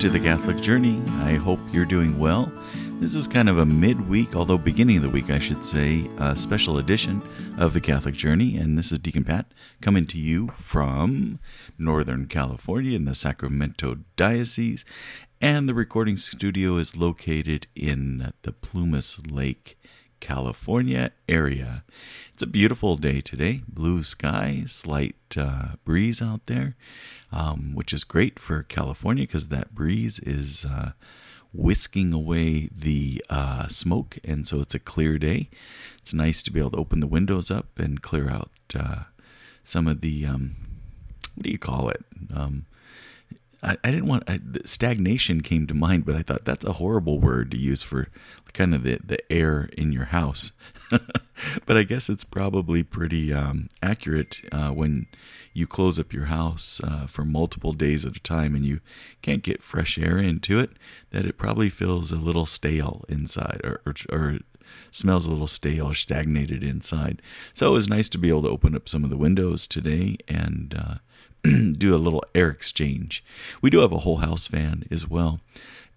To the Catholic Journey. I hope you're doing well. This is kind of a midweek, although beginning of the week, I should say, a special edition of the Catholic Journey. And this is Deacon Pat coming to you from Northern California in the Sacramento Diocese. And the recording studio is located in the Plumas Lake, California area. It's a beautiful day today, blue sky, slight uh, breeze out there, um, which is great for California because that breeze is uh, whisking away the uh, smoke, and so it's a clear day. It's nice to be able to open the windows up and clear out uh, some of the um, what do you call it? Um, I, I didn't want I, stagnation came to mind, but I thought that's a horrible word to use for kind of the, the air in your house. but I guess it's probably pretty um, accurate uh, when you close up your house uh, for multiple days at a time and you can't get fresh air into it. That it probably feels a little stale inside, or, or, or smells a little stale or stagnated inside. So it was nice to be able to open up some of the windows today and. Uh, do a little air exchange. We do have a whole house fan as well,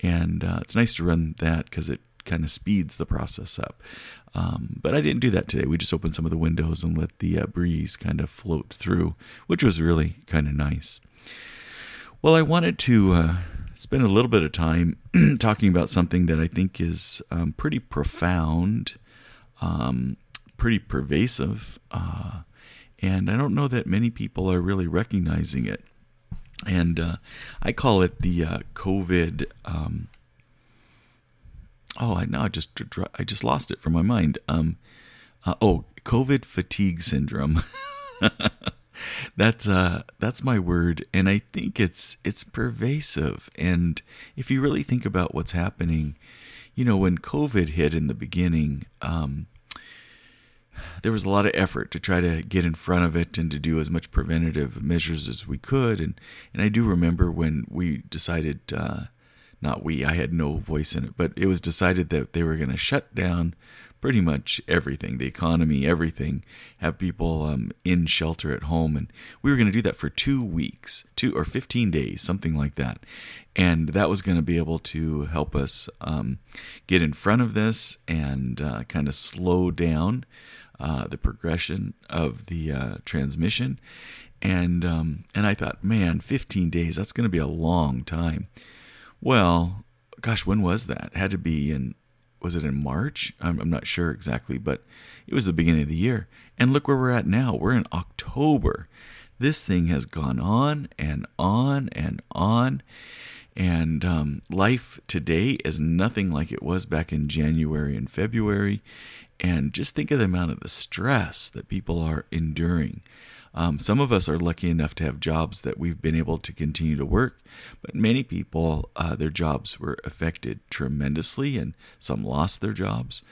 and uh, it's nice to run that because it kind of speeds the process up. Um, but I didn't do that today. We just opened some of the windows and let the uh, breeze kind of float through, which was really kind of nice. Well, I wanted to uh, spend a little bit of time talking about something that I think is um, pretty profound, um, pretty pervasive. Uh, and I don't know that many people are really recognizing it. And uh, I call it the uh, COVID. Oh, I now just I just lost it from my mind. Um, uh, oh, COVID fatigue syndrome. that's uh that's my word and i think it's it's pervasive and if you really think about what's happening you know when covid hit in the beginning um there was a lot of effort to try to get in front of it and to do as much preventative measures as we could. And, and I do remember when we decided, uh, not we, I had no voice in it, but it was decided that they were going to shut down pretty much everything the economy, everything, have people um, in shelter at home. And we were going to do that for two weeks, two or 15 days, something like that. And that was going to be able to help us um, get in front of this and uh, kind of slow down uh, the progression of the uh, transmission. And um, and I thought, man, 15 days, that's going to be a long time. Well, gosh, when was that? It had to be in, was it in March? I'm, I'm not sure exactly, but it was the beginning of the year. And look where we're at now. We're in October. This thing has gone on and on and on. And um, life today is nothing like it was back in January and February. And just think of the amount of the stress that people are enduring. Um, some of us are lucky enough to have jobs that we've been able to continue to work, but many people, uh, their jobs were affected tremendously, and some lost their jobs.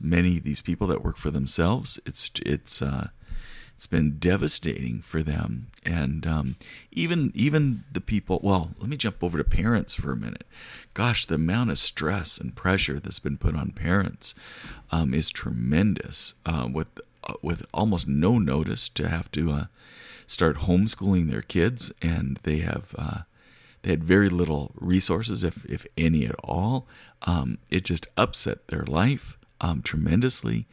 Many of these people that work for themselves, it's it's uh, it's been devastating for them, and um, even even the people. Well, let me jump over to parents for a minute. Gosh, the amount of stress and pressure that's been put on parents um, is tremendous. Uh, with with almost no notice to have to uh, start homeschooling their kids, and they have uh, they had very little resources, if if any at all. Um, it just upset their life um, tremendously.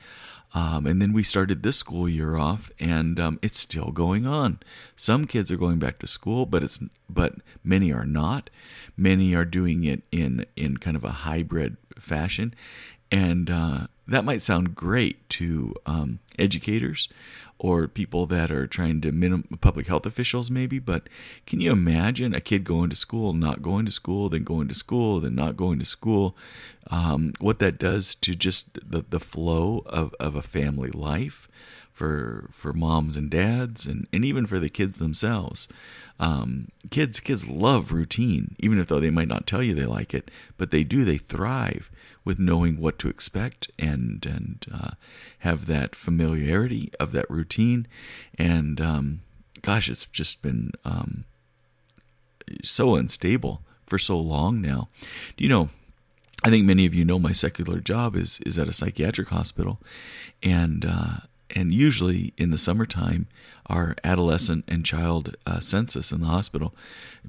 Um, and then we started this school year off, and um, it's still going on. Some kids are going back to school, but it's but many are not. Many are doing it in in kind of a hybrid fashion, and uh, that might sound great to um, educators or people that are trying to minimum public health officials maybe but can you imagine a kid going to school not going to school then going to school then not going to school? Um, what that does to just the, the flow of, of a family life for for moms and dads and, and even for the kids themselves um, kids kids love routine even if though they might not tell you they like it but they do they thrive with knowing what to expect and and uh, have that familiarity of that routine. And um, gosh, it's just been um, so unstable for so long now. You know? I think many of you know my secular job is is at a psychiatric hospital, and uh, and usually in the summertime, our adolescent and child uh, census in the hospital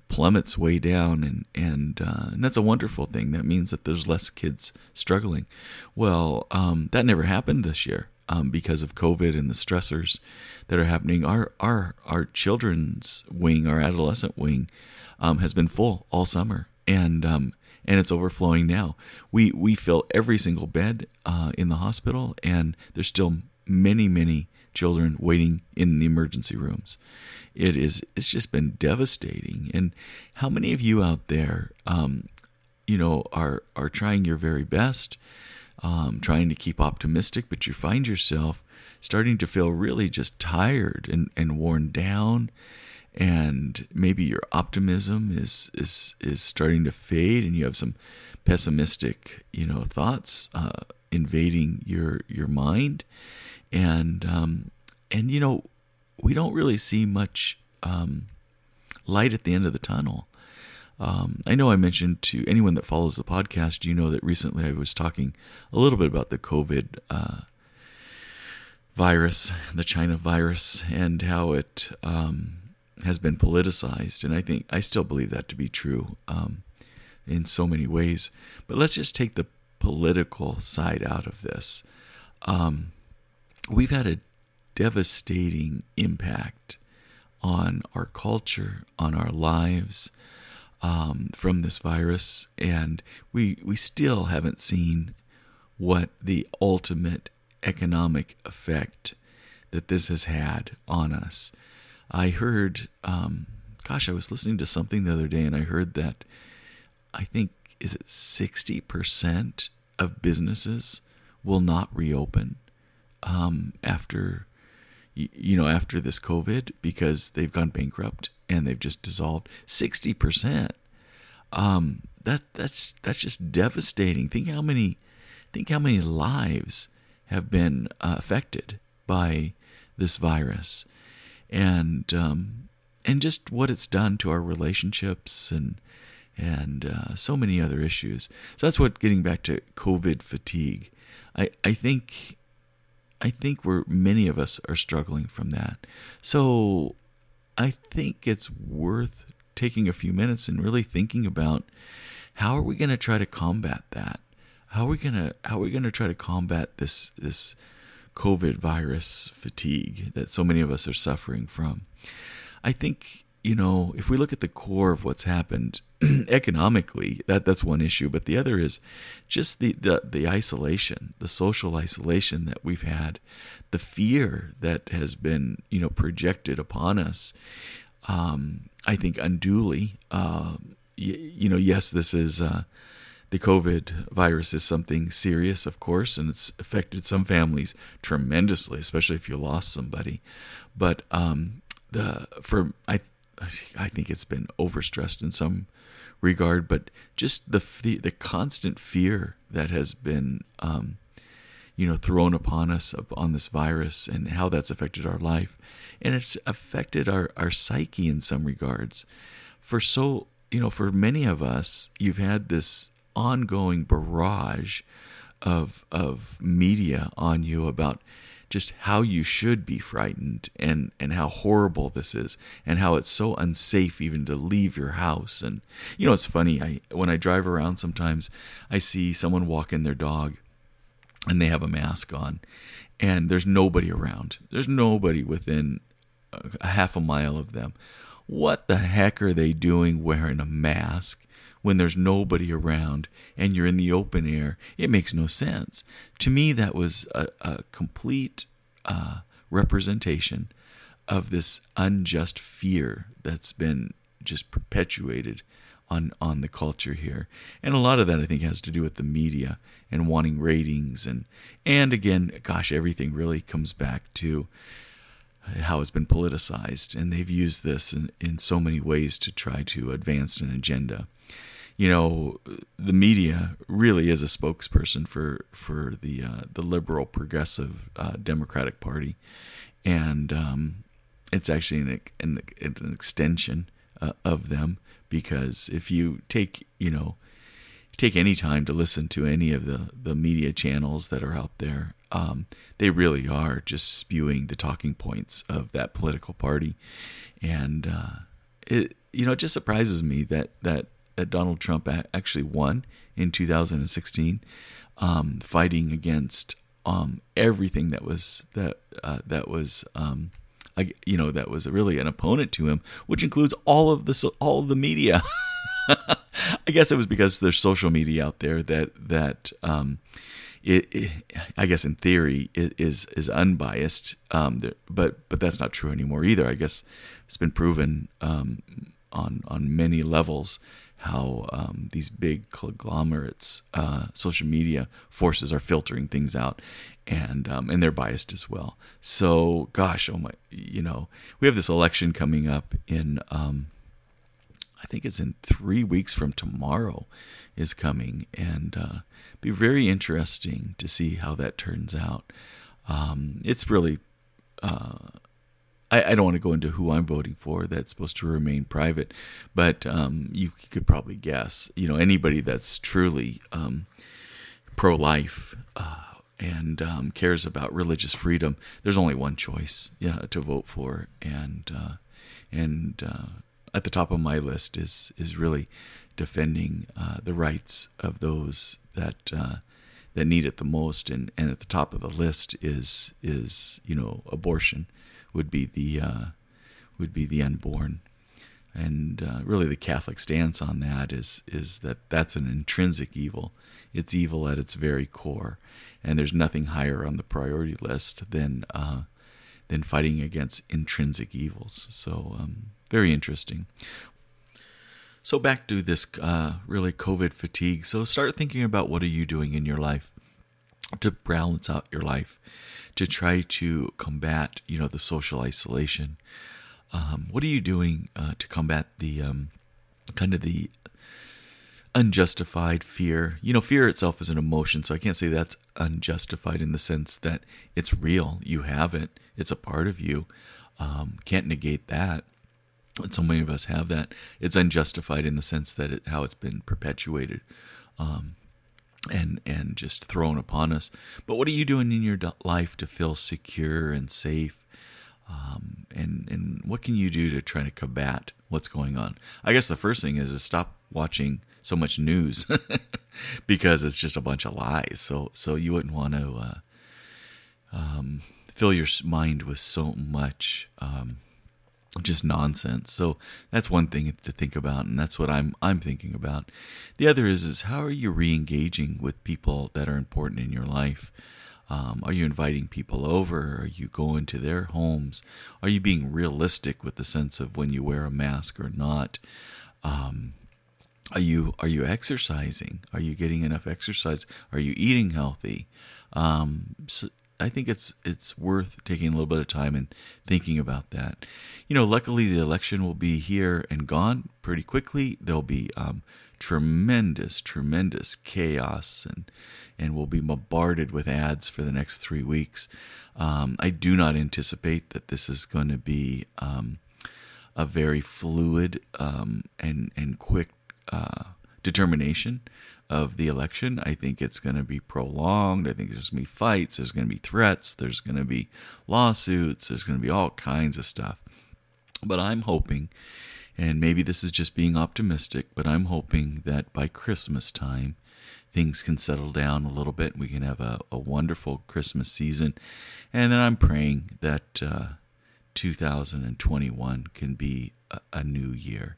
plummets way down, and and, uh, and that's a wonderful thing. That means that there's less kids struggling. Well, um, that never happened this year um, because of COVID and the stressors that are happening. Our our our children's wing, our adolescent wing, um, has been full all summer, and um, and it's overflowing now. We we fill every single bed uh, in the hospital, and there's still many many children waiting in the emergency rooms. It is it's just been devastating. And how many of you out there, um, you know, are are trying your very best, um, trying to keep optimistic, but you find yourself starting to feel really just tired and, and worn down and maybe your optimism is is is starting to fade and you have some pessimistic you know thoughts uh, invading your your mind and um, and you know we don't really see much um, light at the end of the tunnel. Um, I know I mentioned to anyone that follows the podcast, you know that recently I was talking a little bit about the COVID uh, virus, the China virus, and how it um, has been politicized. And I think I still believe that to be true um, in so many ways. But let's just take the political side out of this. Um, we've had a devastating impact on our culture, on our lives um, from this virus, and we we still haven't seen what the ultimate economic effect that this has had on us. I heard, um, gosh, I was listening to something the other day, and I heard that I think is it sixty percent of businesses will not reopen um, after you know after this COVID because they've gone bankrupt and they've just dissolved sixty percent. Um, that that's that's just devastating. Think how many think how many lives have been uh, affected by this virus, and um, and just what it's done to our relationships and and uh, so many other issues. So that's what getting back to COVID fatigue. I I think I think we're many of us are struggling from that. So I think it's worth taking a few minutes and really thinking about how are we going to try to combat that? How are we going to how are we going to try to combat this this COVID virus fatigue that so many of us are suffering from? I think you know, if we look at the core of what's happened economically, that that's one issue, but the other is just the, the the isolation, the social isolation that we've had, the fear that has been you know projected upon us. Um, I think unduly. Uh, you, you know, yes, this is uh, the COVID virus is something serious, of course, and it's affected some families tremendously, especially if you lost somebody. But um, the for I I think it's been overstressed in some regard, but just the the, the constant fear that has been, um, you know, thrown upon us on this virus and how that's affected our life, and it's affected our our psyche in some regards. For so you know, for many of us, you've had this ongoing barrage of of media on you about just how you should be frightened and and how horrible this is and how it's so unsafe even to leave your house. And you know it's funny i when i drive around sometimes i see someone walking their dog and they have a mask on and there's nobody around. There's nobody within a half a mile of them. What the heck are they doing wearing a mask when there's nobody around and you're in the open air, it makes no sense. To me, that was a, a complete uh, representation of this unjust fear that's been just perpetuated on on the culture here. And a lot of that I think has to do with the media and wanting ratings and and again, gosh, everything really comes back to how it's been politicized and they've used this in, in so many ways to try to advance an agenda you know, the media really is a spokesperson for for the uh, the liberal progressive uh, Democratic Party, and um, it's actually an, an, an extension uh, of them because if you take you know take any time to listen to any of the the media channels that are out there, um, they really are just spewing the talking points of that political party, and uh, it you know it just surprises me that that that Donald Trump actually won in 2016, um, fighting against um, everything that was that uh, that was um, you know that was really an opponent to him, which includes all of the all of the media. I guess it was because there's social media out there that that um, it, it, I guess in theory it is is unbiased, um, but but that's not true anymore either. I guess it's been proven um, on on many levels how um, these big conglomerates, uh, social media forces are filtering things out, and um, and they're biased as well. So, gosh, oh my, you know, we have this election coming up in, um, I think it's in three weeks from tomorrow, is coming, and uh, be very interesting to see how that turns out. Um, it's really. Uh, I, I, don't want to go into who I'm voting for. That's supposed to remain private, but um, you could probably guess. You know, anybody that's truly um, pro-life uh, and um, cares about religious freedom, there's only one choice, yeah, to vote for, and uh, and uh, at the top of my list is is really defending uh, the rights of those that uh, that need it the most, and, and at the top of the list is is you know abortion would be the uh, would be the unborn, and uh, really the Catholic stance on that is is that that's an intrinsic evil. It's evil at its very core, and there's nothing higher on the priority list than uh, than fighting against intrinsic evils. So um, very interesting. So back to this uh, really COVID fatigue. So start thinking about what are you doing in your life to balance out your life to try to combat, you know, the social isolation. Um, what are you doing uh, to combat the um, kind of the unjustified fear? You know, fear itself is an emotion, so I can't say that's unjustified in the sense that it's real. You have it; it's a part of you. Um, can't negate that. And so many of us have that. It's unjustified in the sense that it, how it's been perpetuated. And and just thrown upon us. But what are you doing in your life to feel secure and safe? Um, and and what can you do to try to combat what's going on? I guess the first thing is to stop watching so much news because it's just a bunch of lies. So so you wouldn't want to uh, um, fill your mind with so much. Um, just nonsense. So that's one thing to think about, and that's what I'm I'm thinking about. The other is is how are you re-engaging with people that are important in your life? Um, are you inviting people over? Are you going to their homes? Are you being realistic with the sense of when you wear a mask or not? Um, are you are you exercising? Are you getting enough exercise? Are you eating healthy? Um, so I think it's it's worth taking a little bit of time and thinking about that. You know, luckily the election will be here and gone pretty quickly. There'll be um, tremendous, tremendous chaos, and and we'll be bombarded with ads for the next three weeks. Um, I do not anticipate that this is going to be um, a very fluid um, and and quick uh, determination of the election. I think it's going to be prolonged. I think there's going to be fights. There's going to be threats. There's going to be lawsuits. There's going to be all kinds of stuff. But I'm hoping, and maybe this is just being optimistic, but I'm hoping that by Christmas time, things can settle down a little bit. We can have a, a wonderful Christmas season. And then I'm praying that uh, 2021 can be a, a new year.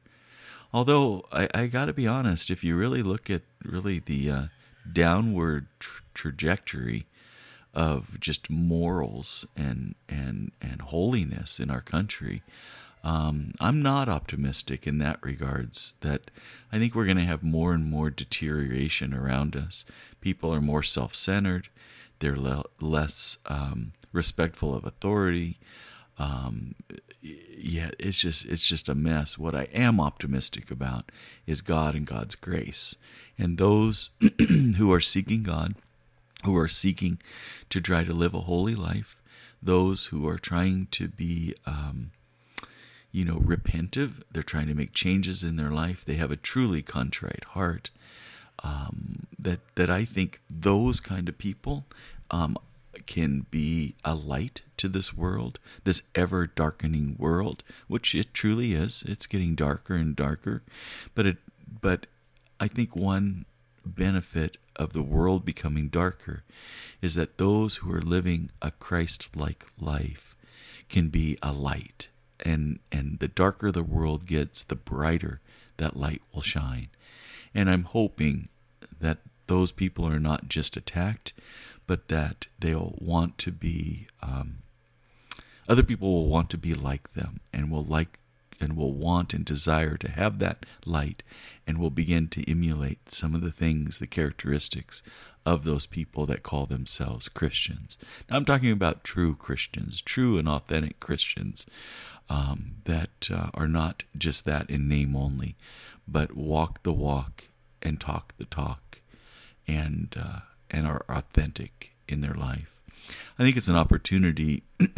Although I, I got to be honest, if you really look at really the uh, downward tra- trajectory of just morals and and and holiness in our country, um, I'm not optimistic in that regards. That I think we're going to have more and more deterioration around us. People are more self-centered. They're le- less um, respectful of authority. Um, yeah, it's just it's just a mess. What I am optimistic about is God and God's grace, and those who are seeking God, who are seeking to try to live a holy life, those who are trying to be, um, you know, repentive. They're trying to make changes in their life. They have a truly contrite heart. Um, that that I think those kind of people um, can be a light to this world, this ever darkening world, which it truly is. It's getting darker and darker, but it but I think one benefit of the world becoming darker is that those who are living a Christ-like life can be a light. And and the darker the world gets the brighter that light will shine. And i'm hoping that those people are not just attacked but that they'll want to be um, other people will want to be like them and will like and will want and desire to have that light and will begin to emulate some of the things the characteristics of those people that call themselves Christians. Now, I'm talking about true Christians, true and authentic Christians um, that uh, are not just that in name only, but walk the walk and talk the talk and, uh, and are authentic in their life. I think it's an opportunity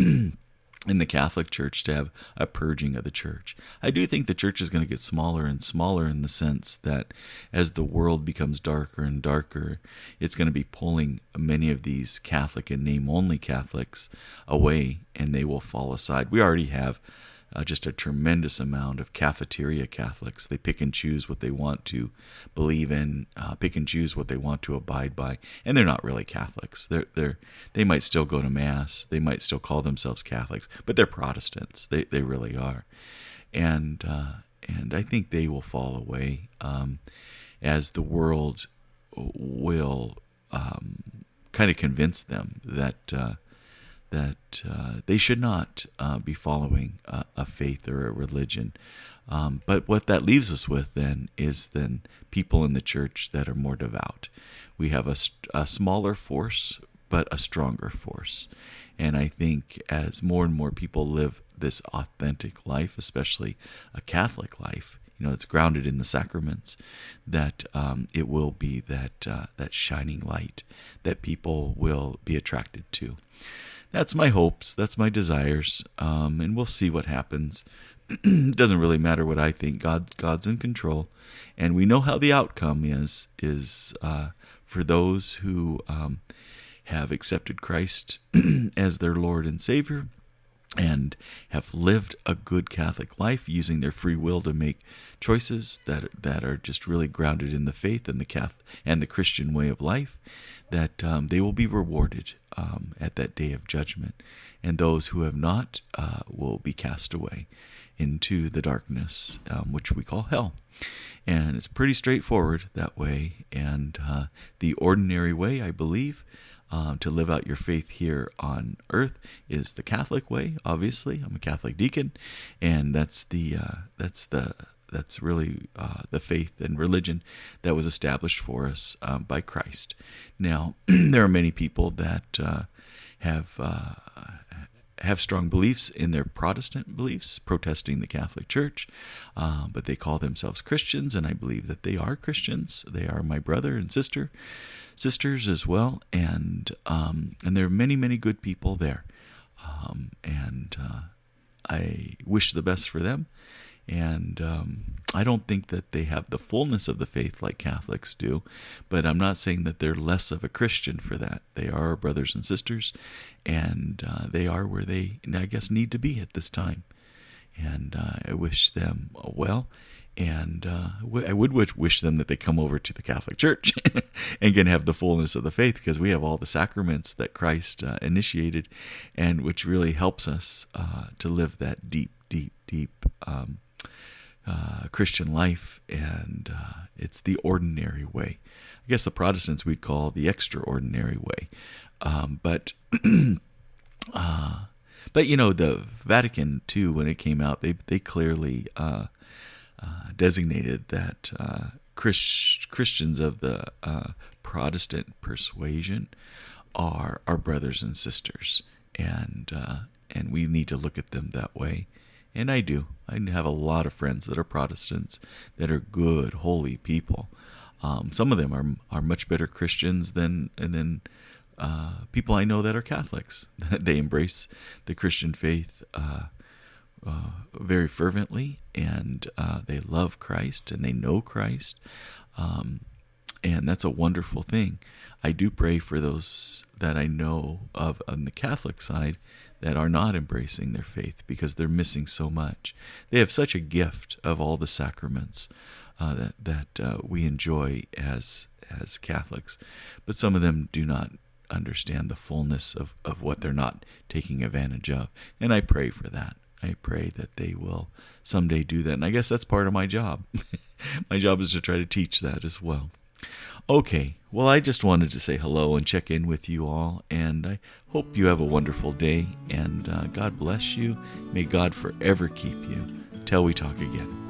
in the Catholic Church to have a purging of the church. I do think the church is going to get smaller and smaller in the sense that as the world becomes darker and darker, it's going to be pulling many of these Catholic and name only Catholics away and they will fall aside. We already have uh, just a tremendous amount of cafeteria Catholics. They pick and choose what they want to believe in, uh, pick and choose what they want to abide by, and they're not really Catholics. They're they're they might still go to mass, they might still call themselves Catholics, but they're Protestants. They they really are, and uh, and I think they will fall away um, as the world will um, kind of convince them that uh, that uh, they should not uh, be following a, a, faith or a religion. Um, but what that leaves us with then is then people in the church that are more devout. We have a, a smaller force, but a stronger force. And I think as more and more people live this authentic life, especially a Catholic life, you know, it's grounded in the sacraments, that um, it will be that uh, that shining light that people will be attracted to that's my hopes, that's my desires, um, and we'll see what happens. it doesn't really matter what I think. God, God's in control, and we know how the outcome is. Is uh, for those who um, have accepted Christ as their Lord and Savior, and have lived a good Catholic life using their free will to make choices that that are just really grounded in the faith and the Catholic and the Christian way of life, that um, they will be rewarded um, at that day of judgment, and those who have not uh, will be cast away into the darkness, um, which we call hell. And it's pretty straightforward that way. And uh, the ordinary way, I believe, um, to live out your faith here on earth is the Catholic way. Obviously, I'm a Catholic deacon, and that's the uh, that's the that's really uh, the faith and religion that was established for us um, by Christ. Now, there are many people that uh, have uh, have strong beliefs in their Protestant beliefs, protesting the Catholic Church, uh, but they call themselves Christians, and I believe that they are Christians. They are my brother and sister, sisters as well, and um, and there are many many good people there, um, and uh, I wish the best for them. And um, I don't think that they have the fullness of the faith like Catholics do, but I'm not saying that they're less of a Christian for that. They are brothers and sisters, and uh, they are where they, I guess, need to be at this time. And uh, I wish them well. And uh, I would wish them that they come over to the Catholic Church and can have the fullness of the faith because we have all the sacraments that Christ uh, initiated and which really helps us uh, to live that deep, deep, deep um, uh, Christian life, and uh, it's the ordinary way. I guess the Protestants we'd call the extraordinary way, um, but uh, but you know the Vatican II. When it came out, they they clearly uh, uh, designated that uh, Christ, Christians of the Protestant persuasion are our brothers and sisters, and and we need to look at them that way. And I do. I have a lot of friends that are Protestants that are good, holy people. Um, some of them are are much better Christians than and then uh, people I know that are Catholics. they embrace the Christian faith uh, uh, very fervently, and uh, they love Christ and they know Christ. Um, and that's a wonderful thing. I do pray for those that I know of on the Catholic side that are not embracing their faith because they're missing so much. They have such a gift of all the sacraments uh, that that uh, we enjoy as as Catholics, but some of them do not understand the fullness of, of what they're not taking advantage of. And I pray for that. I pray that they will someday do that. And I guess that's part of my job. my job is to try to teach that as well. Okay, well, I just wanted to say hello and check in with you all, and I hope you have a wonderful day, and uh, God bless you. May God forever keep you. Till we talk again.